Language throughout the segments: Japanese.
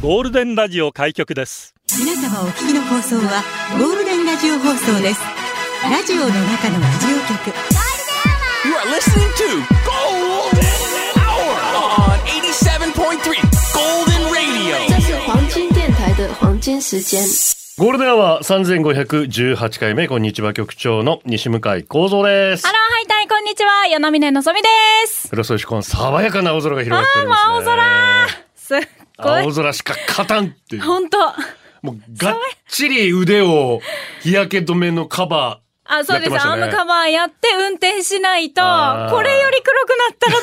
ゴールデンラジオ開局です皆様お聞きの放送はゴールデンラジオ放送ですラジオの中のラジオ局 You are listening to Golden Hour on 87.3 Golden Radio. 这是黄金电台的黄金时间。ゴールデンアワー3518回目、こんにちは局長の西向井幸三ですハ。ローハイタイこんにちは与那嶺のぞみですプラスよしこん、爽やかな青空が広がっております、ね。青空すっごい青空しか勝たんっていう。本当もうがっちり腕を日焼け止めのカバあ、そうです。ね青のカバーやって運転しないと、これより黒くなったらどう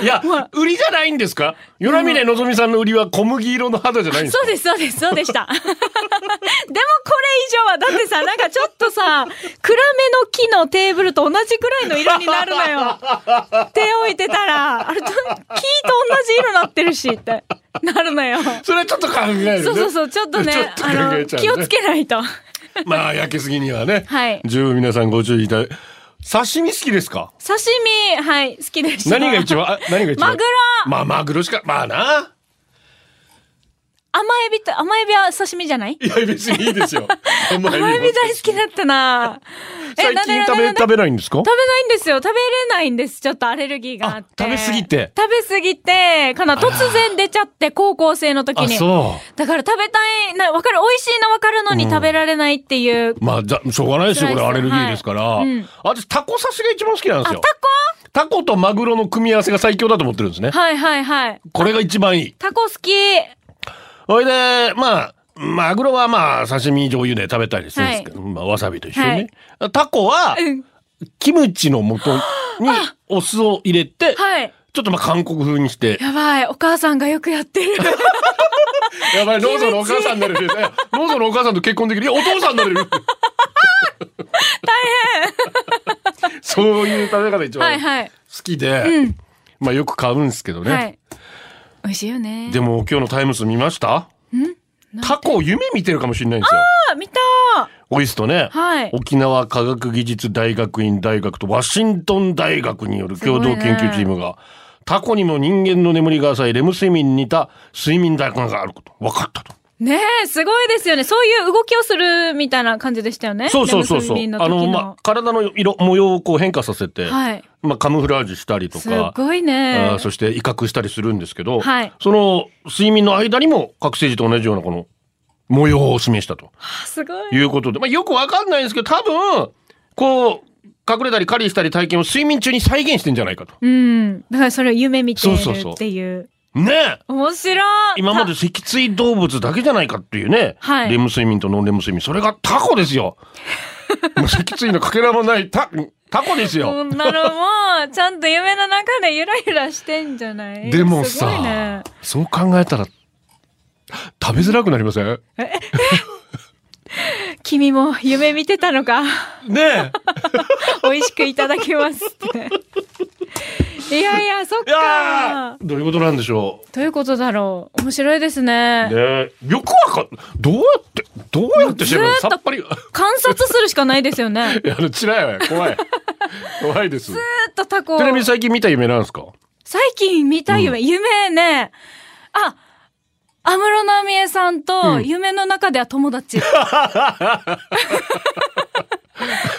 ー。いや、売りじゃないんですか？与那峰のぞみさんの売りは小麦色の肌じゃないんですか？そうです、そうです、そうでした。でもこれ以上は、だってさ、なんかちょっとさ、暗めのテーブルと同じくらいの色になるのよ。手置いてたら、あれと、木と同じ色なってるし、って、なるのよ。それはちょっと考えるね。そうそうそう、ちょっとね、ちょっと考あの、気をつけないと。まあ、焼けすぎにはね。はい十分皆さんご注意いただ刺身好きですか？刺身、はい、好きでした。何が一番、あ何が一番？マグロまあ、マグロしか、まあな。甘エビと、甘エビは刺身じゃない？いや、別にいいですよ。甘甘エビ大好きだったな 最近食べ、食べないんですか？食べないんですよ。食べれないんです。ちょっとアレルギーがあって。あ食べ過ぎて？食べ過ぎて、かな、突然出ちゃって、高校生の時あ、に。そだから食べたい、な、わかる、美味しいのわかるのに食べられないっていう。う。まあ、じゃ、しょうがないですよ、これアレルギーですから。はいうん私、タコ刺しが一番好きなんですあ、よ。タタコとマグロの組み合わせが最強だと思ってるんですねコ。はいはいはい。これが一番いい。タコ好き。ほいで、まあ、マグロはまあ、刺身醤油で食べたりするんですけど、まあ、わさびと一緒にね。タコは、うん。キムチの素にお酢を入れて、はい。ちょっとまあ韓国風にして、やばい、お母さんがよくやってる。やばい、ローソンのお母さんになれる。えローソンのお母さんと結婚できる？いや、お父さんになれる。大変 そういう食べ方一番好。きで、まあよく買うんですけどね。はい。美味しいよね。でも今日のタイムス見ました？タコ夢見てるかもしれないんですよ。あ、見たオイスとね、はい沖縄科学技術大学院大学とワシントン大学による共同研究チームが、タコにも人間の眠りが浅いレム睡眠に似た睡眠大学があること分かったと。ねえ、すごいですよね。そういう動きをするみたいな感じでしたよね。そうそうそうそう。の時あの、まあ、体の色、模様をこう変化させて、はい。まあ、カムフラージュしたりとすか、ごいあねー。そして威嚇したりするんですけど、はいその睡眠の間にも覚醒時と同じようなこの模様を示したとあすごい。いうことで、まあ、よくわかんないんですけど、多分、こう、隠れたり狩りしたり体験を睡眠中に再現してんじゃないかと。うん。だからそれを夢見てるそうそうそうっていう。ねえ面白い。今まで脊椎動物だけじゃないかっていうね、はいレム睡眠とノンレム睡眠、それがタコですよ。もう脊椎のかけらもないタ、タコですよ。こんなのも、ちゃんと夢の中でゆらゆらしてんじゃない？でもさ、ね。そう考えたら、食べづらくなりません？君も夢見てたのか。ね 美味しくいただきますって。いやいや、そっか。ーどういうことなんでしょどういうことだろう。面白いですね。う。ねえよくわかん、どうやって、どうやって知るの？さっぱり。い観察するしかないですよね。ずや、あの、つらいわよ。怖い。怖いです。ちーっとタコ。なみに最近見た夢なんですか？最近見た夢、夢ね、あ、安室奈美恵さんと夢の中では友達。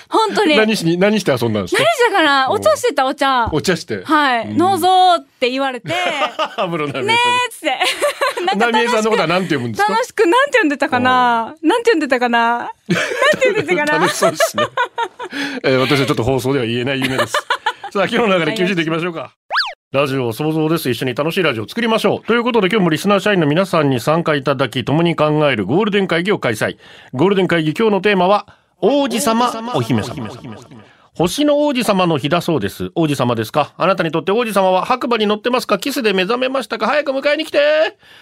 本当に。何何しに、何して遊んだんですか？したかな？お茶してたお茶。お茶して。はい。どうぞって言われて、ね 安室奈美え恵っつって。なんか奈美恵さんのことは楽何て読むんですか？楽しく、なんて呼んでたかな？なんて呼んでたかな？なんて呼んでたかな？楽しそうですね。えー私はちょっと放送では言えない夢です。さあ、今日の中で厳しいていきましょうか。ラジオ想像です。一緒に楽しいラジオを作りましょう。ということで今日もリスナー社員の皆さんに参加いただき、共に考えるゴールデン会議を開催。ゴールデン会議今日のテーマは、王子様、お姫様。星の王子様の日だそうです。王子様ですか？あなたにとって王子様は白馬に乗ってますか？キスで目覚めましたか？早く迎えに来て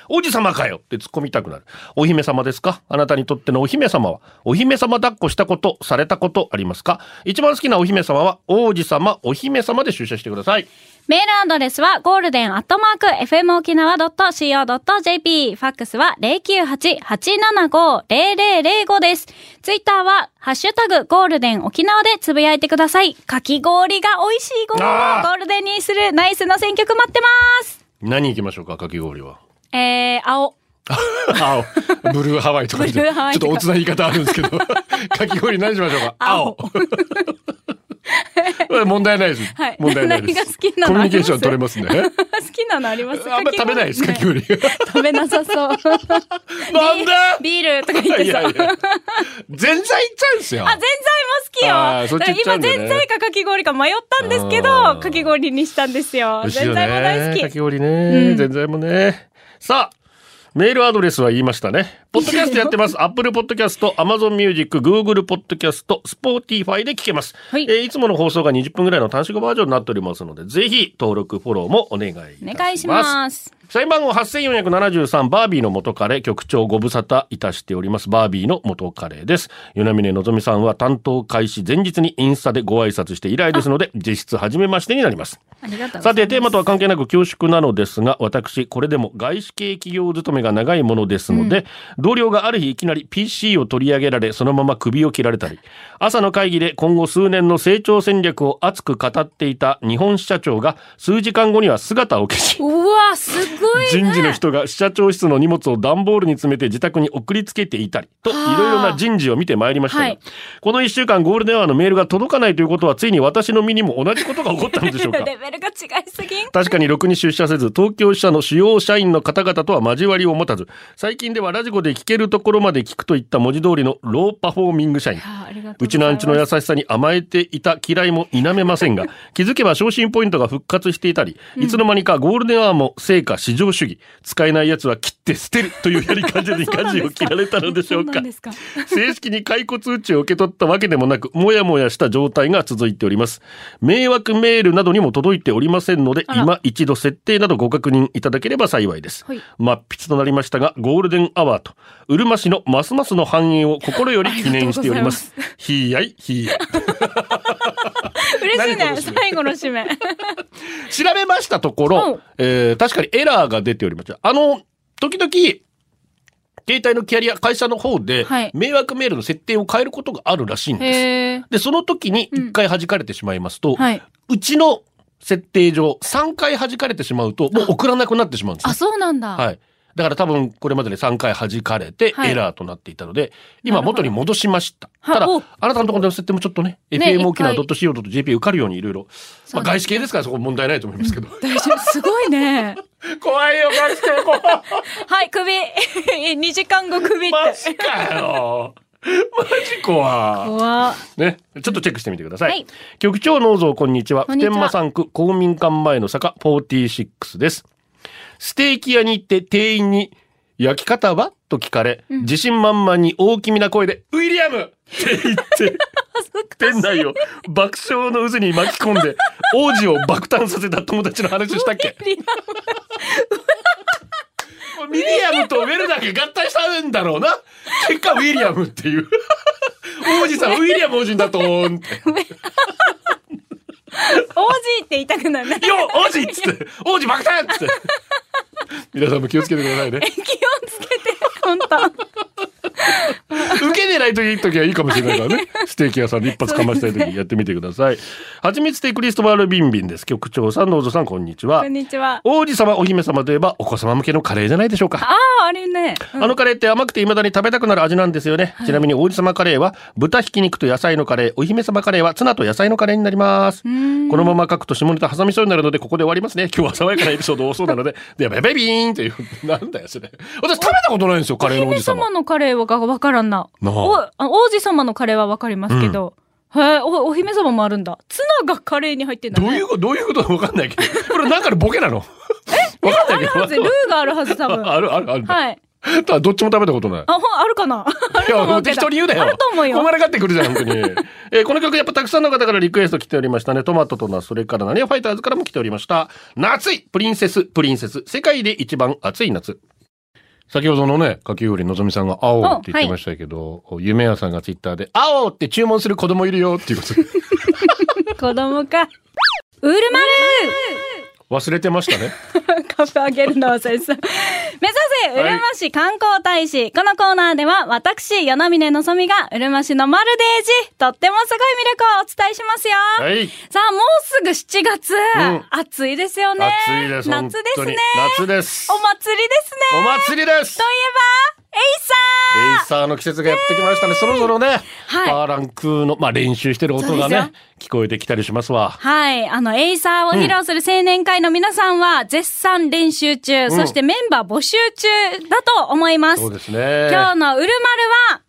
王子様かよって突っ込みたくなる。お姫様ですか？あなたにとってのお姫様はお姫様抱っこしたこと、されたことありますか？一番好きなお姫様は王子様、お姫様で出社してください。メールアドレスはゴールデンアットマーク FM 沖縄 .co.jp。ファックスは098-875-0005です。ツイッターは、ハッシュタグゴールデン沖縄でつぶやいてください。かき氷が美味しい午後をゴあーールデンにするナイスな選曲待ってます。何行きましょうか、かき氷は。えー、青。青。ブルーハワイとか言ってブルーハワイとかちょっとおつな言い方あるんですけど。かき氷何しましょうか？青。問題ないです。はい問題ないです。何が好きなの？コミュニケーション取れますね。好きなのありますあんま食べないです、かき氷。食べなさそう。なんでビールとか言ってさ。いやいや。全然いっちゃうんですよ。あ、ぜんざいも好きよ。今、ぜんざいかかき氷か迷ったんですけあど、ーかき氷にしたんですよ。美味しいよぜんざいも大好き。ねかき氷ね。うんぜんざいもね。さあ、メールアドレスは言いましたね。ポッドキャスト やってます。Apple Podcast、Amazon Music、Google Podcast、Spotify で聞けます。はいえーいつもの放送が20分ぐらいの短縮バージョンになっておりますので、ぜひ登録、フォローもお願いいたします。お願いします。社員番号8473バービーの元彼局長ご無沙汰いたしております。バービーの元彼です。与那嶺のぞみさんは担当開始前日にインスタでご挨拶して以来ですので実質初めましてになります。さてテーマとは関係なく恐縮なのですが私これでも外資系企業勤めが長いものですので、同僚がある日いきなり PC を取り上げられそのまま首を切られたり朝の会議で今後数年の成長戦略を熱く語っていた日本支社長が数時間後には姿を消しうわ、すごいね。人事の人が支社長室の荷物を段ボールに詰めて自宅に送りつけていたりといはあ。ろいろな人事を見てまいりましたが、はい。この1週間ゴールデンアワーのメールが届かないということはついに私の身にも同じことが起こったのでしょうか。レベルが違いすぎん。確かにろくに出社せず東京支社の主要社員の方々とは交わりを持たず最近ではラジコで聞けるところまで聞くといった文字通りのローパフォーミング社員。ウチナーンチュの優しさに甘えていた嫌いも否めませんが気づけば昇進ポイントが復活していたりいつの間にかゴールデンアワーも成果至上主義。使えないやつは切って捨てるというやり方に 舵を切られたのでしょうか。正式に解雇通知を受け取ったわけでもなくもやもやした状態が続いております。迷惑メールなどにも届いておりませんので今一度設定などご確認いただければ幸いです、はい。末筆となりましたがゴールデンアワーとうるま市のますますの繁栄を心より祈念しております。ひいやいひいやい。嬉しいね。最後の締め。調べましたところ、うんえー確かにエラーが出ておりましたあの時々携帯のキャリア会社の方で迷惑メールの設定を変えることがあるらしいんです、で、その時に一回弾かれてしまいますと、はい。うちの設定上3回弾かれてしまうと、もう送らなくなってしまうんですあ、そうなんだ。はい。だから多分これまでで3回弾かれてはいエラーとなっていたので、今元に戻しました。はいただ、おあなたのところの設定もちょっとね、ね FM 沖縄一回 .co.jp 受かるようにいろいろ、まあ外資系ですからそこ問題ないと思いますけど。大丈夫。すごいね。怖いよ、外資系怖い。はい、首。2時間後首って。マジかよ。マジ怖い。怖ね、ちょっとチェックしてみてください。はい局長農蔵こんにちは。こんにちは普天間産区公民館前の坂46です。ステーキ屋に行って店員に焼き方は？と聞かれ、自信満々に大きめな声で、ウィリアム！って言って、店内を爆笑の渦に巻き込んで、王子を爆誕させた友達の話したっけ？もうミリアムとウェルだけ合体したんだろうな。結果ウィリアムっていう。王子さん、ウィリアム王子にだと思う。王子って言いたくなるね。よ王子っつって、王子爆誕っつって。皆さんも気をつけてくださいね。気をつけて、本当。受け狙いといい時はいいかもしれないからね。ステーキ屋さんで一発かましたい時やってみてください。はちみつテクリストバールビンビンです。局長さん、ノーゾさん、こんにちはこん。にちは。王子様、お姫様といえば、お子様向けのカレーじゃないでしょうか。ああ、あれね。うんあのカレーって甘くて未だに食べたくなる味なんですよね。ちなみに王子様カレーは豚ひき肉と野菜のカレー、お姫様カレーはツナと野菜のカレーになります。このまま書くと下ネタ挟みそうになるのでここで終わりますね。今日は爽やかなエピソード多そうなので、ではベベビーンっていう、なんだよそれ。私食べたことないんですよ、カレーの王姫子様様。のカレーはわからんな。なあおあ王子様のカレーはわかりますけど。へえ、お、お姫様もあるんだ。ツナがカレーに入ってんだね。どういうどういうことかわかんないけど。これなんかのボケなの？わかんないけはずルーがあるはず多分。ど。あるあるある。はい。ただどっちも食べたことない。あ、ほん、あるかな？あるいや、適当に言うなよ。あると思うよ。こんがらがってくるじゃん、本当に。えーこの曲やっぱたくさんの方からリクエスト来ておりましたね。トマトとナス、それから何ファイターズからも来ておりました。夏いプリンセス、プリンセス、世界で一番暑い夏。先ほどのね、かき氷のぞみさんが青って言ってましたけど、夢屋さんがツイッターで、青って注文する子供いるよっていうことで。子供か。ウルマル忘れてましたね。カフェあげるの忘れてた。目指せ、うるま市観光大使。このコーナーでは、私、与那峰のぞみが、うるま市のまるでージ、とってもすごい魅力をお伝えしますよ。はい。さあ、もうすぐ7月。ん暑いですよね。暑いです。夏ですね。夏です。お祭りですね。お祭りですといえば、エイサーエイサーの季節がやってきましたね。そろそろね、はいパーランクの、まあ練習してる音がね、聞こえてきたりしますわ。はい。あの、エイサーを披露する青年会の皆さんは、絶賛練習中、そしてメンバー募集中だと思います。そうですね。今日のうるまるは、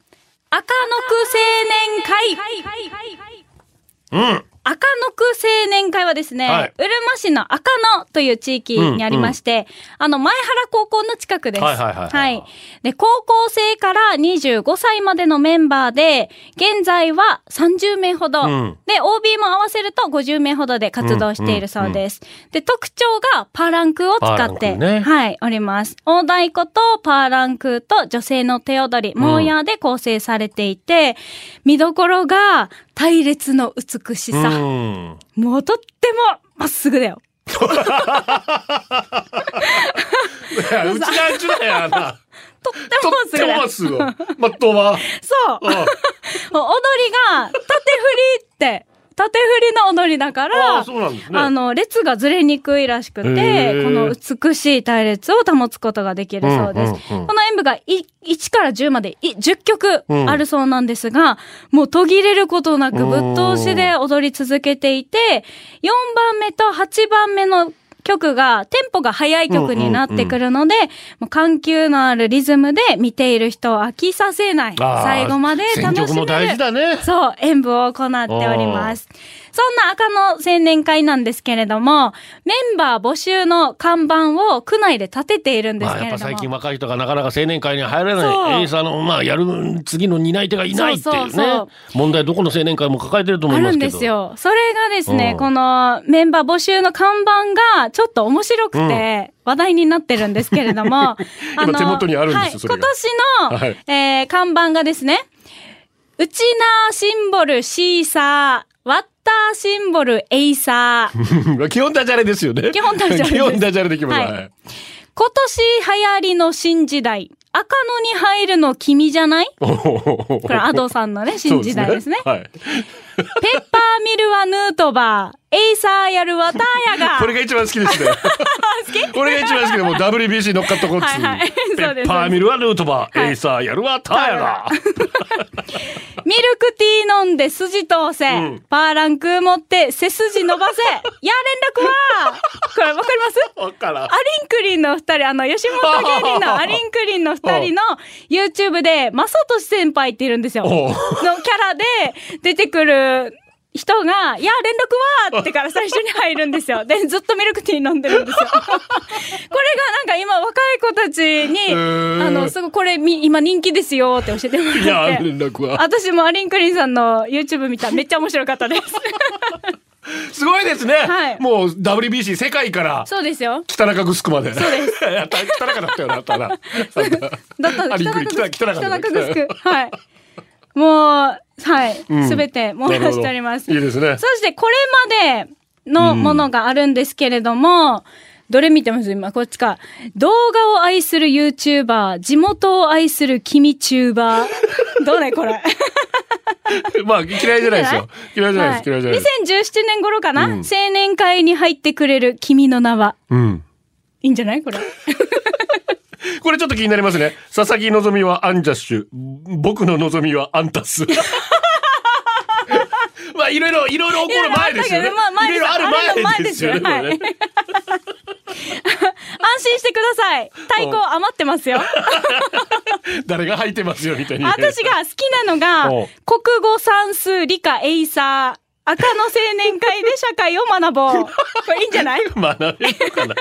赤野区青年会。うん。赤野区青年会はですね、はい。うるま市の赤野という地域にありまして、あの、前原高校の近くです。はいはいはいはい。で、高校生から25歳までのメンバーで、現在は30名ほど、ん。で、OB も合わせると50名ほどで活動しているそうです。で、特徴がパーランクを使って、クね。はい、おります。大太鼓とパーランクと女性の手踊り、モーヤーで構成されていて、見どころが隊列の美しさ。うん。もうとってもまっすぐだよ。うちなんちゅだよ、あな。とってともまっすぐだよってもまっ。すぐ。まっとうは。そう踊りが、縦振りって、縦振りの踊りだかあら、あ、ね。あの、列がずれにくいらしくへて、ーこの美しい隊列を保つことができるそうです。うんうんうんこの演舞がい1から10までい10曲うんあるそうなんですが、もう途切れることなくぶっ通しで踊り続けていて、4番目と8番目の曲が、テンポが速い曲になってくるので、もう緩急のあるリズムで見ている人を飽きさせない。最後まで楽しめる。そう、演舞を行っております。そんな赤の青年会なんですけれども、メンバー募集の看板を区内で立てているんですまあ、けれども。やっぱ最近若い人がなかなか青年会に入れそうない。エイサーの、まあ、やる次の担い手がいないっていうね。そうそうそう問題どこの青年会も抱えてると思いあるんますけど。ですよ。それがですね、うんこのメンバー募集の看板がちょっと面白くて話題になってるんですけれども、今手元にあるんですよはい、が今年の、はいえー看板がですね、ウチナーシンボルシーサー、ワッターシンボルエイサー、基本ダジャレですよね。基本ダジャレ基本ダジャレできます。はいはい今年流行りの新時代、赤野に入るの君じゃない？ここれ、 Adoさんの ね、新時代ですね。はい。ペッパーミルはヌートバー、エイサーやるはターヤが。これが一番好きですね。これが一番好きで、もう WBC 乗っかったこっつ。はいはい。ペッパーミルはヌートバー、はい。エイサーやるはターヤが。ミルクティー飲んで筋通せ、うん。パーランク持って背筋伸ばせ、や連絡はこれわかります？わからん。アリンクリンの二人、あの、吉本芸人の アリンクリンの二人の YouTube で、マサトシ先輩っているんですよ。のキャラで出てくる人が、いや、連絡はってから最初に入るんですよ。で、ずっとミルクティー飲んでるんですよ。これがなんか今若い子たちに、ーあの、すごいこれみ今人気ですよって教えてもらって。いや、連絡は。私もアリンクリンさんの YouTube 見たらめっちゃ面白かったです。すごいですね。はいもう WBC 世界からそうですよ。北中城まで。そうです北中だったよな、たな。だった北中中城。はい。もう、はい。うんすべて網羅しております。いいですね。そしてこれまでのものがあるんですけれども、どれ見てます？今、こっちか。動画を愛する YouTuber、地元を愛する君チューバー。どうね、これ？まあ嫌いじゃないですよ。嫌いじゃないです。嫌いじゃないです。2017年頃かな、うん青年会に入ってくれる君の名は。うん。いいんじゃない？これ。これちょっと気になりますね。佐々木希はアンジャッシュ。僕の望みはアンタス。まあいろいろ、いろいろ起こる前ですよね。いろいろある前ですよね。あるの前ですよこれね 安心してください。太鼓余ってますよ。誰が履いてますよみたいに。私が好きなのが国語算数理科エイサー、赤野青年会で社会を学ぼう。これいいんじゃない？学べるのかな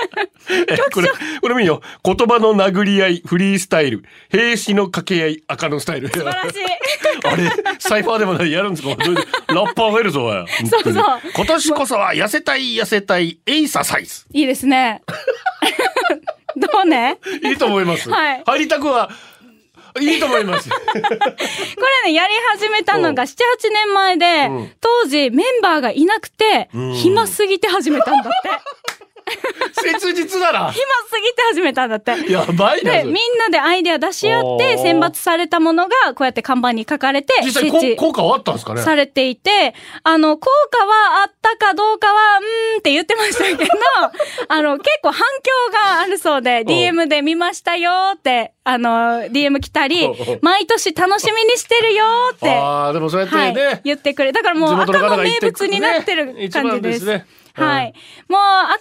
えこれ、これ見よ。言葉の殴り合い、フリースタイル、ヘーシの掛け合い、赤野スタイル。素晴らしい。あれ、サイファーでもない、やるんですか？ラッパーがいるぞ、おいそうそう今年こそは痩せたい、痩せたい、エイササイズ。いいですね。どうね？いいと思います。はい入りたくは、いいと思います。これね、やり始めたのがうん7、8年前で、うん当時メンバーがいなくて、ん暇すぎて始めたんだって。切実だな。暇すぎて始めたんだって。やばいな。で、みんなでアイデア出し合って選抜されたものがこうやって看板に書かれて実際効果はあったんですかね？されていて、あの、効果はあったかどうかは、うーんって言ってましたけど、あの、結構反響があるそうで、DM で見ましたよって、あの、DM 来たり毎年楽しみにしてるよって。ああ、でもそうやってはいね。、言ってくれ。だからもう赤の名物になってるね感じですねはい。もう赤の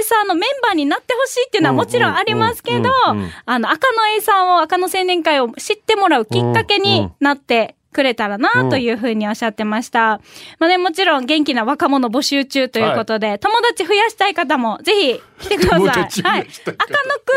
A さんのメンバーになってほしいっていうのはもちろんありますけどうんうんうんうん、あの赤の A さんを赤の青年会を知ってもらうきっかけになってくれたらなというふうにおっしゃってました。まあね、もちろん元気な若者募集中ということで、友達増やしたい方もぜひ来てください。はい。赤の区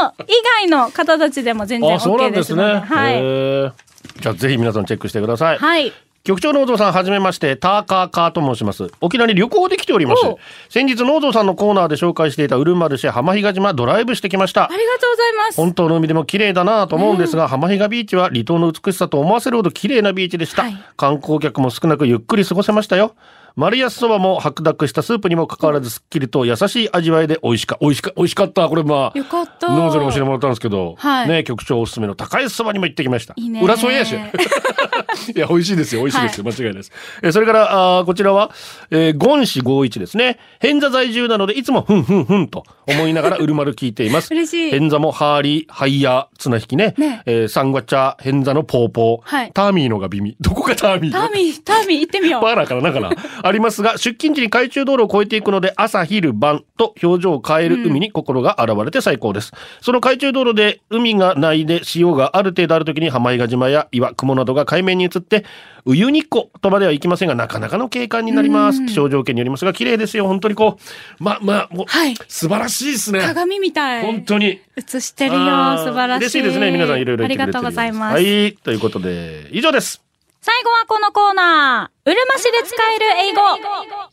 の以外の方たちでも全然あ、そうな OK んですすでので。ね。はい。じゃあぜひ皆さんチェックしてください。はい。局長の大蔵さん、はじめまして、ターカーカーと申します。沖縄に旅行で来ております。先日、農蔵さんのコーナーで紹介していたウルマルシェ浜比嘉島ドライブしてきましたあ。りがとうございます。本当の海でも綺麗だなと思うんですが、浜比嘉ビーチは離島の美しさと思わせるほど綺麗なビーチでした。はい観光客も少なくゆっくり過ごせましたよ。丸安そばも白濁したスープにもかかわらずすっきりと優しい味わいで美味しか、美味しか、美味しかった。これまあ、よかった。ノーズに教えてもらったんですけど、はいね、局長おすすめの高いそばにも行ってきました。いいね浦添やし。いや、美味しいですよ、美味しいですよ、間違いないです。えーそれから、あーこちらは、えー、ゴンシ51ですね。偏座在住なので、いつもふんふんふんと思いながら、うるまる聞いています。嬉しい偏座もハーリー、ハイヤー、綱引きね。ねえーサンガチャ、偏座のポーポー。はいターミーのがビミ。どこがターミー？ターミー、ターミー行ってみよう。バーナーからなんかなありますが、出勤時に海中道路を越えていくので、朝、昼、晩と表情を変える海に心が現れて最高です。その海中道路で海がないで潮がある程度ある時に浜伊賀島や岩、雲などが海面に映って、ウユニ湖とまではいきませんが、なかなかの景観になります。気象条件によりますが、綺麗ですよ。本当にこう、ま、まあ、もう、はい素晴らしいですね。鏡みたい。本当に。映してるよ。素晴らしい。嬉しいですね。皆さんいろいろありがとうございます。はい。ということで、以上です。最後はこのコーナー。うるま市で使える英語。今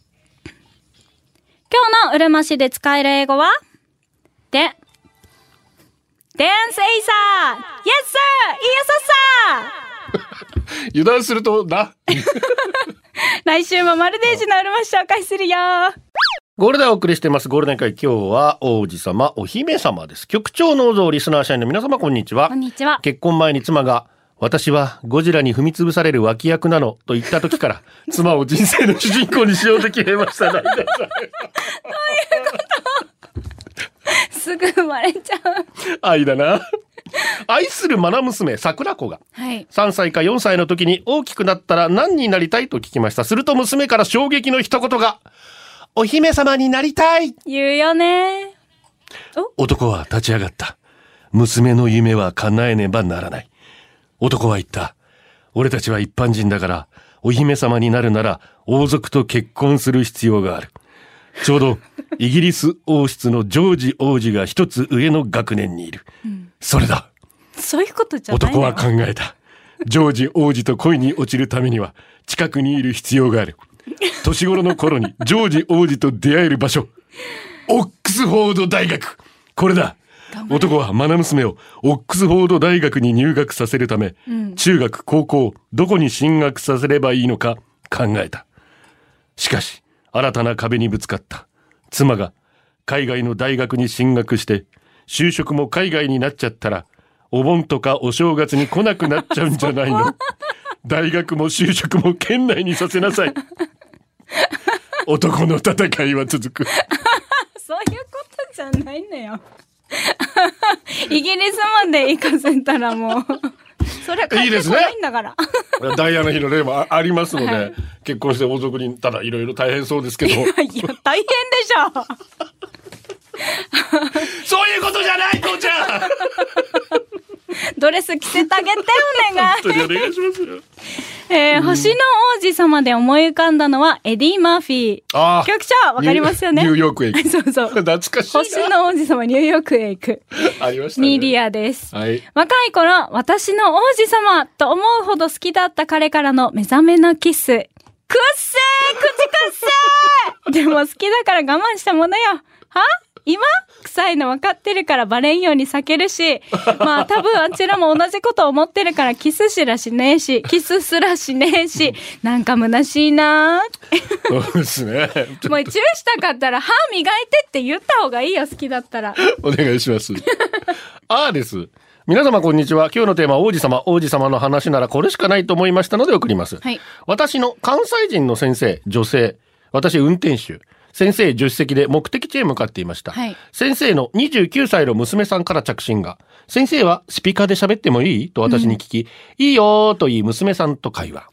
日のうるま市で使える英語は？で、Dance Acer! Yes, sir! いやささ油断すると、な。来週もマルデージのうるま市紹介するよ。ゴールデンお送りしています。ゴールデン会今日は王子様、お姫様です。局長農蔵リスナー社員の皆様こんにちは。こんにちは。結婚前に妻が、私はゴジラに踏み潰される脇役なのと言った時から、妻を人生の主人公にしようと決めました。大体 すぐ生まれちゃう。愛だな。愛する愛娘、桜子が、はい。3歳か4歳の時に大きくなったら何になりたいと聞きました。すると娘から衝撃の一言が、お姫様になりたい言うよね。男は立ち上がった。娘の夢は叶えねばならない。男は言った。俺たちは一般人だから、お姫様になるなら王族と結婚する必要がある。ちょうど、イギリス王室のジョージ王子が一つ上の学年にいる。それだ。そういうことじゃ男は考えた。ジョージ王子と恋に落ちるためには近くにいる必要がある。年頃の頃にジョージ王子と出会える場所。オックスフォード大学。これだ。男は愛娘をオックスフォード大学に入学させるため、中学、高校、どこに進学させればいいのか考えた。しかし、新たな壁にぶつかった。妻が海外の大学に進学して、就職も海外になっちゃったら、お盆とかお正月に来なくなっちゃうんじゃないの？大学も就職も県内にさせなさい。男の戦いは続く。そういうことじゃないのよ。イギリスまで行かせたらもう、それは帰ってこないんだから。ダイアナ妃の例もあ ありますので、はい。結婚して王族にただいろいろ大変そうですけど、いや、大変でしょ。そういうことじゃない、父ちゃんドレス着せてあげてお願本当にお願いしますよ。い。えー、星の王子様で思い浮かんだのはエディ・マーフィー。あ局長、わかりますよねニューヨークへ行く。そうそう。懐かしいな。星の王子様ニューヨークへ行く。ありましたね。ニーリアです。はい。若い頃、私の王子様と思うほど好きだった彼からの目覚めのキス。くっせー口くっせーでも好きだから我慢したものよ。は？今？臭いの分かってるからバレんように避けるし、まあ多分あちらも同じこと思ってるからキスしらしねえし、キスすらしねえし、なんか虚しいなーそうですね。もうチューしたかったら歯磨いてって言った方がいいよ、好きだったら。お願いします。あーです。皆様こんにちは。今日のテーマは王子様。王子様の話ならこれしかないと思いましたので送ります。はい私の関西人の先生、女性。私運転手。先生助手席で目的地へ向かっていました。はい先生の29歳の娘さんから着信が。先生はスピーカーで喋ってもいいと私に聞き、いいよーと言い娘さんと会話。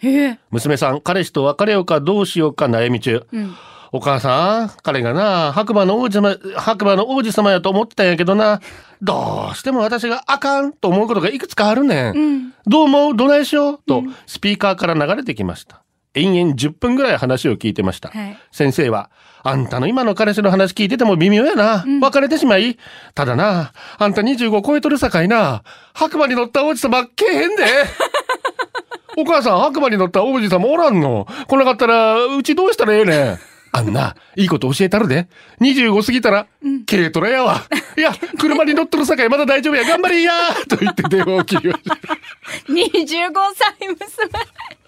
娘さん、彼氏と別れようかどうしようか悩み中。んお母さん、彼がな、白馬の王子様、白馬の王子様やと思ってたんやけどな、どうしても私があかんと思うことがいくつかあるねん。どう思う？どないしよう？と、スピーカーから流れてきました。延々10分ぐらい話を聞いてました。はい先生は、あんたの今の彼氏の話聞いてても微妙やな。別れてしまい。ただな、あんた25超えとるさかいな。白馬に乗った王子様けえへんで。お母さん、白馬に乗った王子様おらんの。来なかったら、うちどうしたらええねん。あんな、いいこと教えたるで。25過ぎたら、軽トラやわ。いや、車に乗っとるさかいまだ大丈夫や。頑張りやと言って電話を切りました。25歳娘。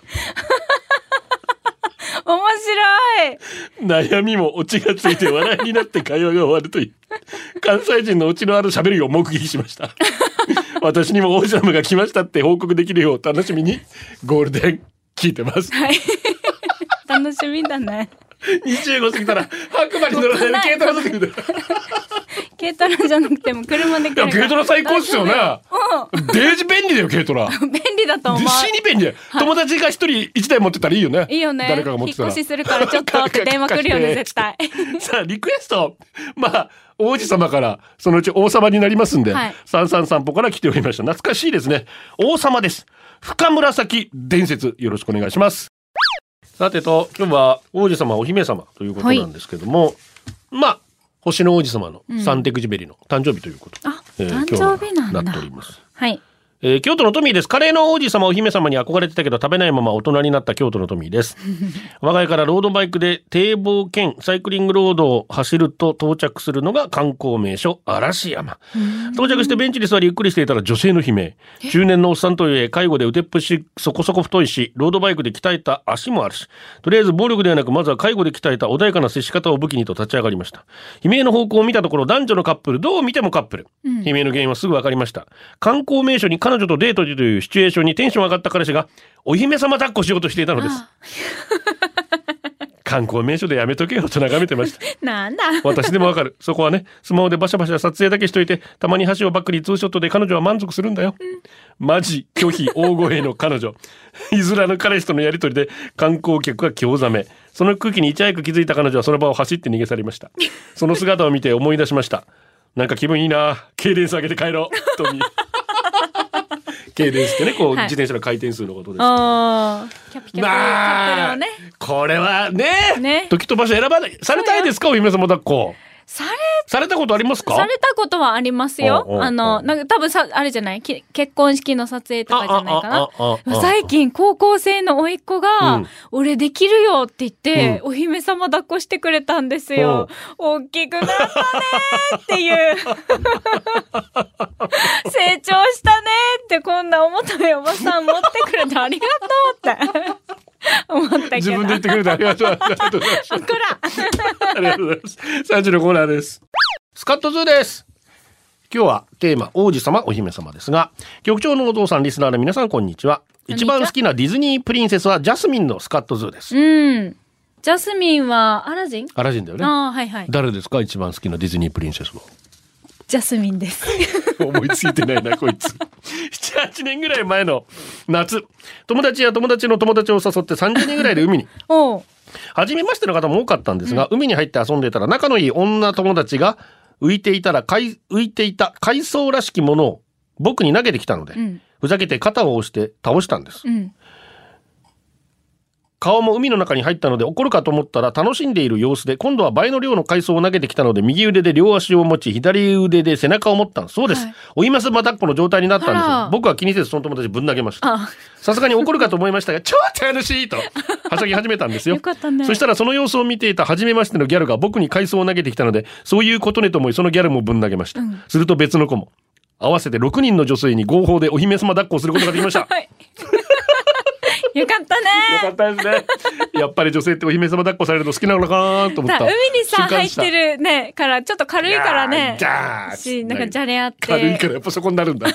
面白い。悩みもオチがついて笑いになって会話が終わるという関西人のうちのある喋りを目撃しました 私にも王子様が来ましたって報告できるよう楽しみにゴールデン聞いてますはい。楽しみだね。25過ぎたら白馬に乗らないで軽トラ乗ってくる軽トラじゃなくても車で来いやるから。軽トラ最高っすよねデージ便利だよ軽トラうん。便利だと思う。死に便利だよ友達が一人一台持ってたらいいよねいいよね。誰かが持ってたら引っ越しするからちょっとって電話来るよね、絶対。さあ、リクエスト。まあ、王子様から、そのうち王様になりますんで、はい三三散歩から来ておりました。懐かしいですね。王様です。深紫伝説、よろしくお願いします。さてと、今日は王子様、お姫様ということなんですけども、まあ、星の王子様のサンテクジベリの誕生日ということで、あ誕生日なんだなっております。はい。えー京都のトミーです。カレーの王子様、お姫様に憧れてたけど食べないまま大人になった京都のトミーです。我が家からロードバイクで堤防兼サイクリングロードを走ると到着するのが観光名所、嵐山。到着してベンチに座りゆっくりしていたら女性の悲鳴。中年のおっさんといえ、介護で腕っぷしそこそこ太いし、ロードバイクで鍛えた足もあるし、とりあえず暴力ではなく、まずは介護で鍛えた穏やかな接し方を武器にと立ち上がりました。悲鳴の方向を見たところ、男女のカップル、どう見てもカップル。悲鳴の原因はすぐ分かりました。観光名所に彼女とデートというシチュエーションにテンション上がった彼氏が、お姫様抱っこしようとしていたのです。観光名所でやめとけよと眺めてました。なんだ。私でもわかる。そこはね、スマホでバシャバシャ撮影だけしといて、たまに橋をバックにツーショットで彼女は満足するんだよ。マジ、拒否、大声の彼女。いずらの彼氏とのやりとりで観光客が興ざめ。その空気にいち早く気づいた彼女はその場を走って逃げ去りました。その姿を見て思い出しました。なんか気分いいな。ケイデンス上げて帰ろう。とに。ケイデンスってね、こう、はい自転車の回転数のことです。キャピキャピカップルをね。これはねね時飛ばし選ばない。されたいですか？お姫様抱っこ。され、されたことありますか？されたことはありますよおうおうお。うあの、なんか多分さ、あれじゃない？き結婚式の撮影とかじゃないかなあ。最近高校生の甥っ子うがん、俺できるよって言って、お姫様抱っこしてくれたんですよ。大きくなったねーっていう。成長したねーってこんな重たいおばさん持ってくれてありがとうって 思ったけど。自分で言ってくれてありがとう。ありがとうございます。ありがとうございます。3時のコーナーです。スカットズーです。今日はテーマ王子様お姫様ですが局長のお父さんリスナーの皆さんこんにちは一番好きなディズニープリンセスはジャスミンのスカットズーですうん。ジャスミンはアラジン？アラジンだよねああ、はいはい。誰ですか？一番好きなディズニープリンセスはジャスミンです。思いついてないなこいつ78年ぐらい前の夏友達や友達の友達を誘って30人ぐらいで海に おう。初めましての方も多かったんですが、海に入って遊んでいたら仲のいい女友達が浮いていたら海浮いていた海藻らしきものを僕に投げてきたので、うん。ふざけて肩を押して倒したんです。うん。顔も海の中に入ったので怒るかと思ったら楽しんでいる様子で今度は倍の量の海藻を投げてきたので右腕で両足を持ち左腕で背中を持った。そうです、はい。お姫様抱っこの状態になったんですよ。僕は気にせずその友達ぶん投げました。あ、さすがに怒るかと思いましたが超楽しいとはしゃぎ始めたんですよ。ね。そしたらその様子を見ていた初めましてのギャルが僕に海藻を投げてきたのでそういうことねと思いそのギャルもぶん投げました、うん。すると別の子も合わせて6人の女性に合法でお姫様抱っこをすることができました。はい。よかったね。よかったですね。やっぱり女性ってお姫様抱っこされるの好きなのかなと思った。さ海にさ入ってるねからちょっと軽いからねじゃあしなんかじゃれ合って軽いからやっぱそこになるんだ。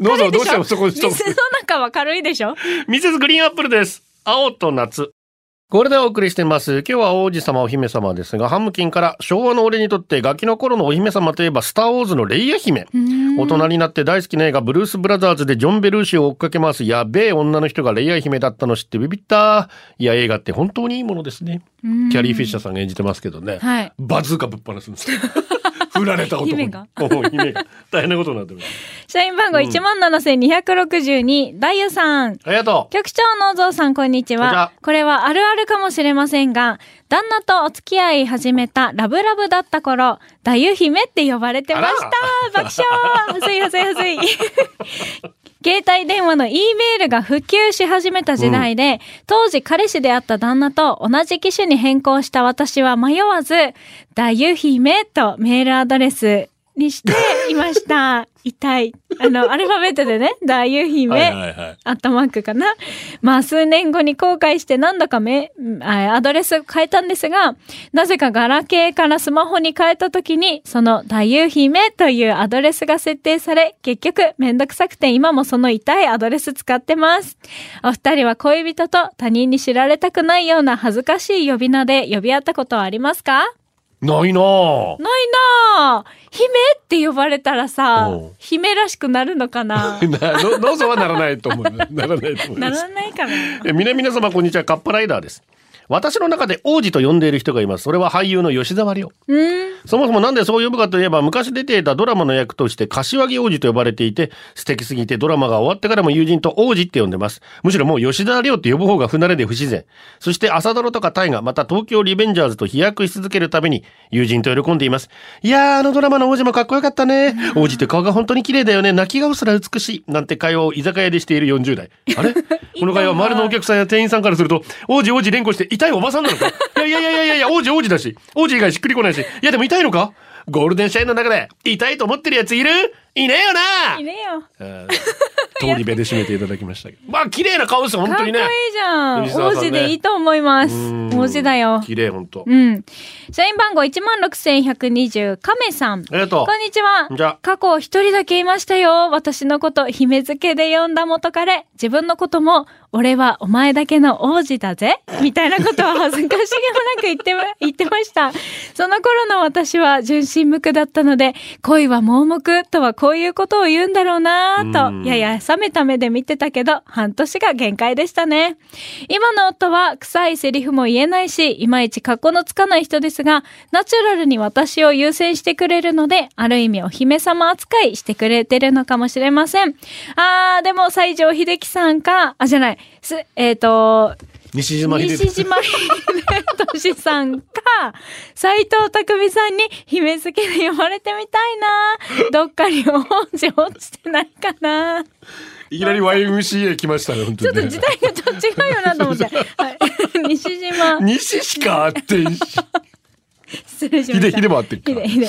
どうぞどうしてもそこにしとく水の中は軽いでしょミセスグリーンアップルです。青と夏。これでお送りしています。今日は王子様お姫様ですが、ハムキンから昭和の俺にとってガキの頃のお姫様といえばスターウォーズのレイヤ姫。大人になって大好きな映画ブルース・ブラザーズでジョン・ベルーシを追っかけます。やべえ女の人がレイヤ姫だったの知ってビビった。いや映画って本当にいいものですね。キャリー・フィッシャーさんが演じてますけどね。はいバズーカぶっ放すんですよ。振られた男に。姫が姫が。大変なことになってる。社員番号17,262ダイヤさんありがとう。局長のぞうさんこんにちは。これはあるあるかもしれませんが、旦那とお付き合い始めたラブラブだった頃、ダユ姫って呼ばれてました。爆笑はずいはずいはずい。携帯電話の E メールが普及し始めた時代で、当時彼氏であった旦那と同じ機種に変更した私は迷わず、ダユ姫とメールアドレスにしていました。痛い。あの、アルファベットでね、ダユ姫。はいはいはい。アットマークかな。まあ、数年後に後悔して何度かめ、あアドレス変えたんですが、なぜかガラケーからスマホに変えた時に、その、太夫姫というアドレスが設定され、結局めんどくさくて今もその痛いアドレス使ってます。お二人は恋人と他人に知られたくないような恥ずかしい呼び名で呼び合ったことはありますか？ないなぁ。ないなぁ。姫って呼ばれたらさ姫らしくなるのかな などどうぞはならないと思う。ならないと思いなます。らないかなえ皆皆様こんにちはカッパライダーです私の中で王子と呼んでいる人がいます。それは俳優の吉沢亮。うん。そもそもなんでそう呼ぶかといえば昔出ていたドラマの役として柏木王子と呼ばれていて素敵すぎてドラマが終わってからも友人と王子って呼んでます。むしろもう吉沢亮って呼ぶ方が不慣れで不自然。そして朝ドラとか大河また東京リベンジャーズと飛躍し続けるために友人と喜んでいます。いやーあのドラマの王子もかっこよかったね。王子って顔が本当に綺麗だよね。泣き顔すら美しい。なんて会話を居酒屋でしている40代。あれ？この会話周りのお客さんや店員さんからすると王子王子連呼して痛いおばさんなのか？いやいやいやいやいや王子王子だし。王子以外しっくりこないし。いやでも痛いのか？ゴールデン社員の中で痛いと思ってるやついる？いねえよないねよ。えー通り部で締めていただきましたけどまあ綺麗な顔ですよ本当にねかっこいいじゃん。ね王子でいいと思います。うん王子だよ。綺麗本当うん。社員番号16,120、亀さん。ありがとうこんにちは。じゃあ過去一人だけいましたよ。私のこと、姫付けで呼んだ元彼。自分のことも、俺はお前だけの王子だぜ。みたいなことを恥ずかしげもなく言ってま、言ってました。その頃の私は純真無垢だったので、恋は盲目とはこういうことを言うんだろうなぁうんと、やや冷めた目で見てたけど、半年が限界でしたね。今の夫は臭いセリフも言えないし、いまいち格好のつかない人ですが、ナチュラルに私を優先してくれるので、ある意味お姫様扱いしてくれてるのかもしれません。あー、でも西城秀樹さんか、あ、じゃない、す、えっ、と、西島秀西島秀俊さんか、斎藤匠さんに姫付けで呼ばれてみたいな。どっかに王子落ちてないかな。いきなり YMCA 来ましたね本当にねちょっと時代がちょっと違うよなと思って。はい、西島、西しかあって失礼しました。ひでひでもあってっかひでひで。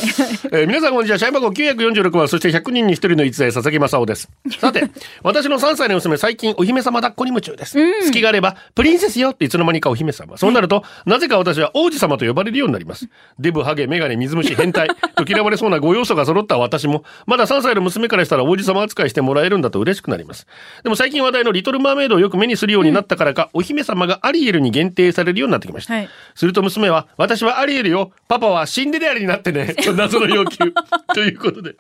えー皆さんこんにちは。社員番号946番、そして100人に1人の逸材、佐々木正夫です。さて、私の3歳の娘、最近お姫様抱っこに夢中です。隙があれば、プリンセスよっていつの間にかお姫様。そうなると、なぜか私は王子様と呼ばれるようになります。デブ、ハゲ、メガネ、水虫、変態 と嫌われそうなご要素が揃った私も、まだ3歳の娘からしたら王子様扱いしてもらえるんだと嬉しくなります。でも最近話題のリトルマーメイドをよく目にするようになったからか、お姫様がアリエルに限定されるようになってきました。はいすると娘は、私はアリエルよ。パパはシンデレラになってね。と謎の要求。ということで、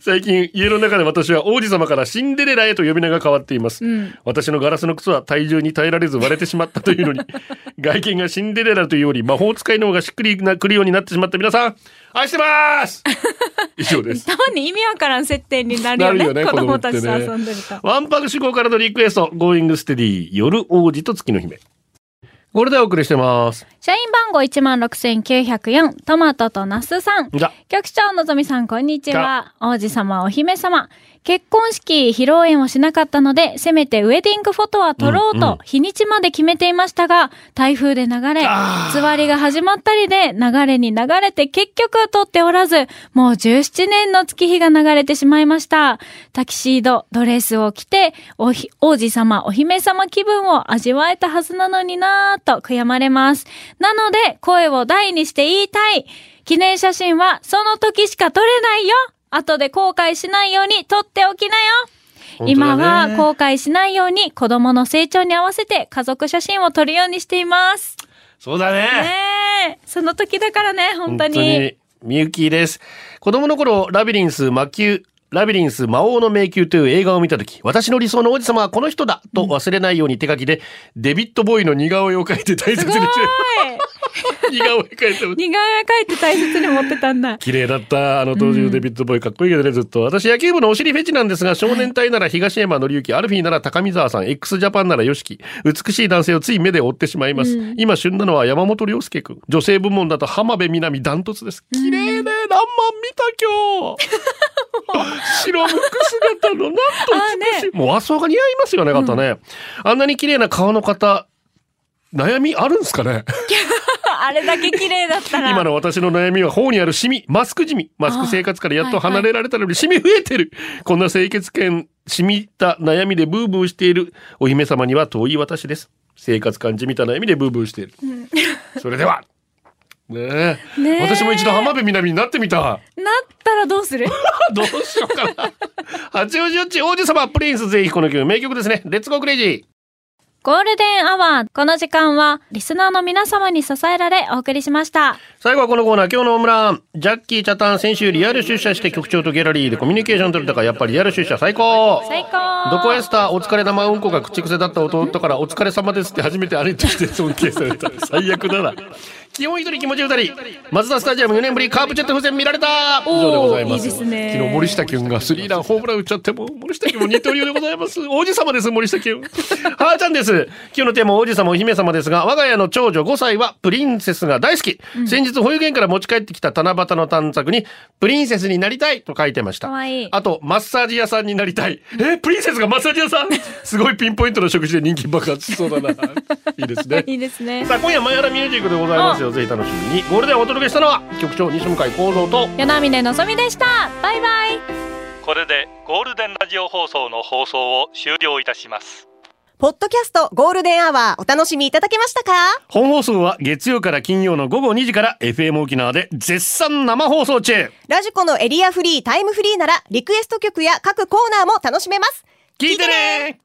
最近家の中で私は王子様からシンデレラへと呼び名が変わっています。私のガラスの靴は体重に耐えられず割れてしまったというのに、外見がシンデレラというより魔法使いの方がしっくりなくるようになってしまった皆さん、愛してます以上です。たまに意味わからん設定になるよね。よね子供たちと遊んでると。ワンパク志向からのリクエスト、ゴーイングステディ、夜王子と月の姫。これでお送りしてます。社員番号16,904トマトとナスさん。局長のぞみさん、こんにちは。王子様、お姫様。結婚式、披露宴をしなかったので、せめてウェディングフォトは撮ろうと、日にちまで決めていましたが、台風で流れ、つわりが始まったりで、流れに流れて結局撮っておらず、もう17年の月日が流れてしまいました。タキシード、ドレスを着て、おひ王子様、お姫様気分を味わえたはずなのになぁと悔やまれます。なので、声を大にして言いたい。記念写真はその時しか撮れないよ後で後悔しないように撮っておきなよ今は後悔しないように子供の成長に合わせて家族写真を撮るようにしています。そうだね。ねえ。その時だからね、本当に。みゆきです。子供の頃、ラビリンス魔球、ラビリンス魔王の迷宮という映画を見たとき、私の理想の王子様はこの人だと忘れないように手書きで、デビッド・ボーイの似顔絵を描いて大切にして、似顔絵描いて似顔絵描いて大切に持ってたんだ。綺麗だった。あの当時のデビッド・ボーイかっこいいけどね、ずっと。私野球部のお尻フェチなんですが、少年隊なら東山紀之、アルフィーなら高見沢さん、x ジャパンなら YOSHIKI。美しい男性をつい目で追ってしまいます。今旬なのは山本涼介くん。女性部門だと浜辺美波ダントツです。綺麗ね。ランマン見た今日。白むく姿のなんと美しい。もう和装が似合いますよね、方ね。あんなに綺麗な顔の方、悩みあるんですかね？あれだけ綺麗だったら。今の私の悩みは頬にあるシミ、マスクジミ。マスク生活からやっと離れられたのにシミ増えてる。こんな清潔感、染みた悩みでブーブーしているお姫様には遠い私です。生活感じみた悩みでブーブーしている。それでは。ねえ。ねえ私も一度浜辺美波になってみた。なったらどうする？どうしようかな。八王子よっち王子様プリンスぜひこの曲名曲ですね。レッツゴークレイジー。ゴールデンアワー。この時間は、リスナーの皆様に支えられお送りしました。最後はこのコーナー、今日のオムラン。ジャッキー・チャタン、先週リアル出社して局長とギャラリーでコミュニケーション取れたから、やっぱりリアル出社最高最高どこエスター、お疲れ玉うんこが口癖だった弟から、お疲れ様ですって初めて歩いてきて尊敬された。最悪だな。基本一人気持ち二人。松田スタジアム4年ぶりカープジェット風船見られた以上でございます。いいですね昨日森下君がスリーランホームラン打っちゃっても、森下君も二刀流でございます。王子様です、森下君。はーちゃんです。今日のテーマは王子様お姫様ですが、我が家の長女5歳はプリンセスが大好き。先日保育園から持ち帰ってきた七夕の短冊に、プリンセスになりたいと書いてました。あと、マッサージ屋さんになりたい。え、プリンセスがマッサージ屋さん？すごいピンポイントの食事で人気爆発しそうだな。いいですね。いいですね。さあ、今夜、マヤラミュージックでございますよ。ぜひ楽しみに。ゴールデンをお届けしたのは、局長西向井幸三と、与那嶺のぞみでした。バイバイ。これでゴールデンラジオ放送の放送を終了いたしますポッドキャストゴールデンアワーお楽しみいただけましたか？本放送は月曜から金曜の午後2時から FM 沖縄で絶賛生放送中。ラジコのエリアフリータイムフリーならリクエスト曲や各コーナーも楽しめます。聞いてね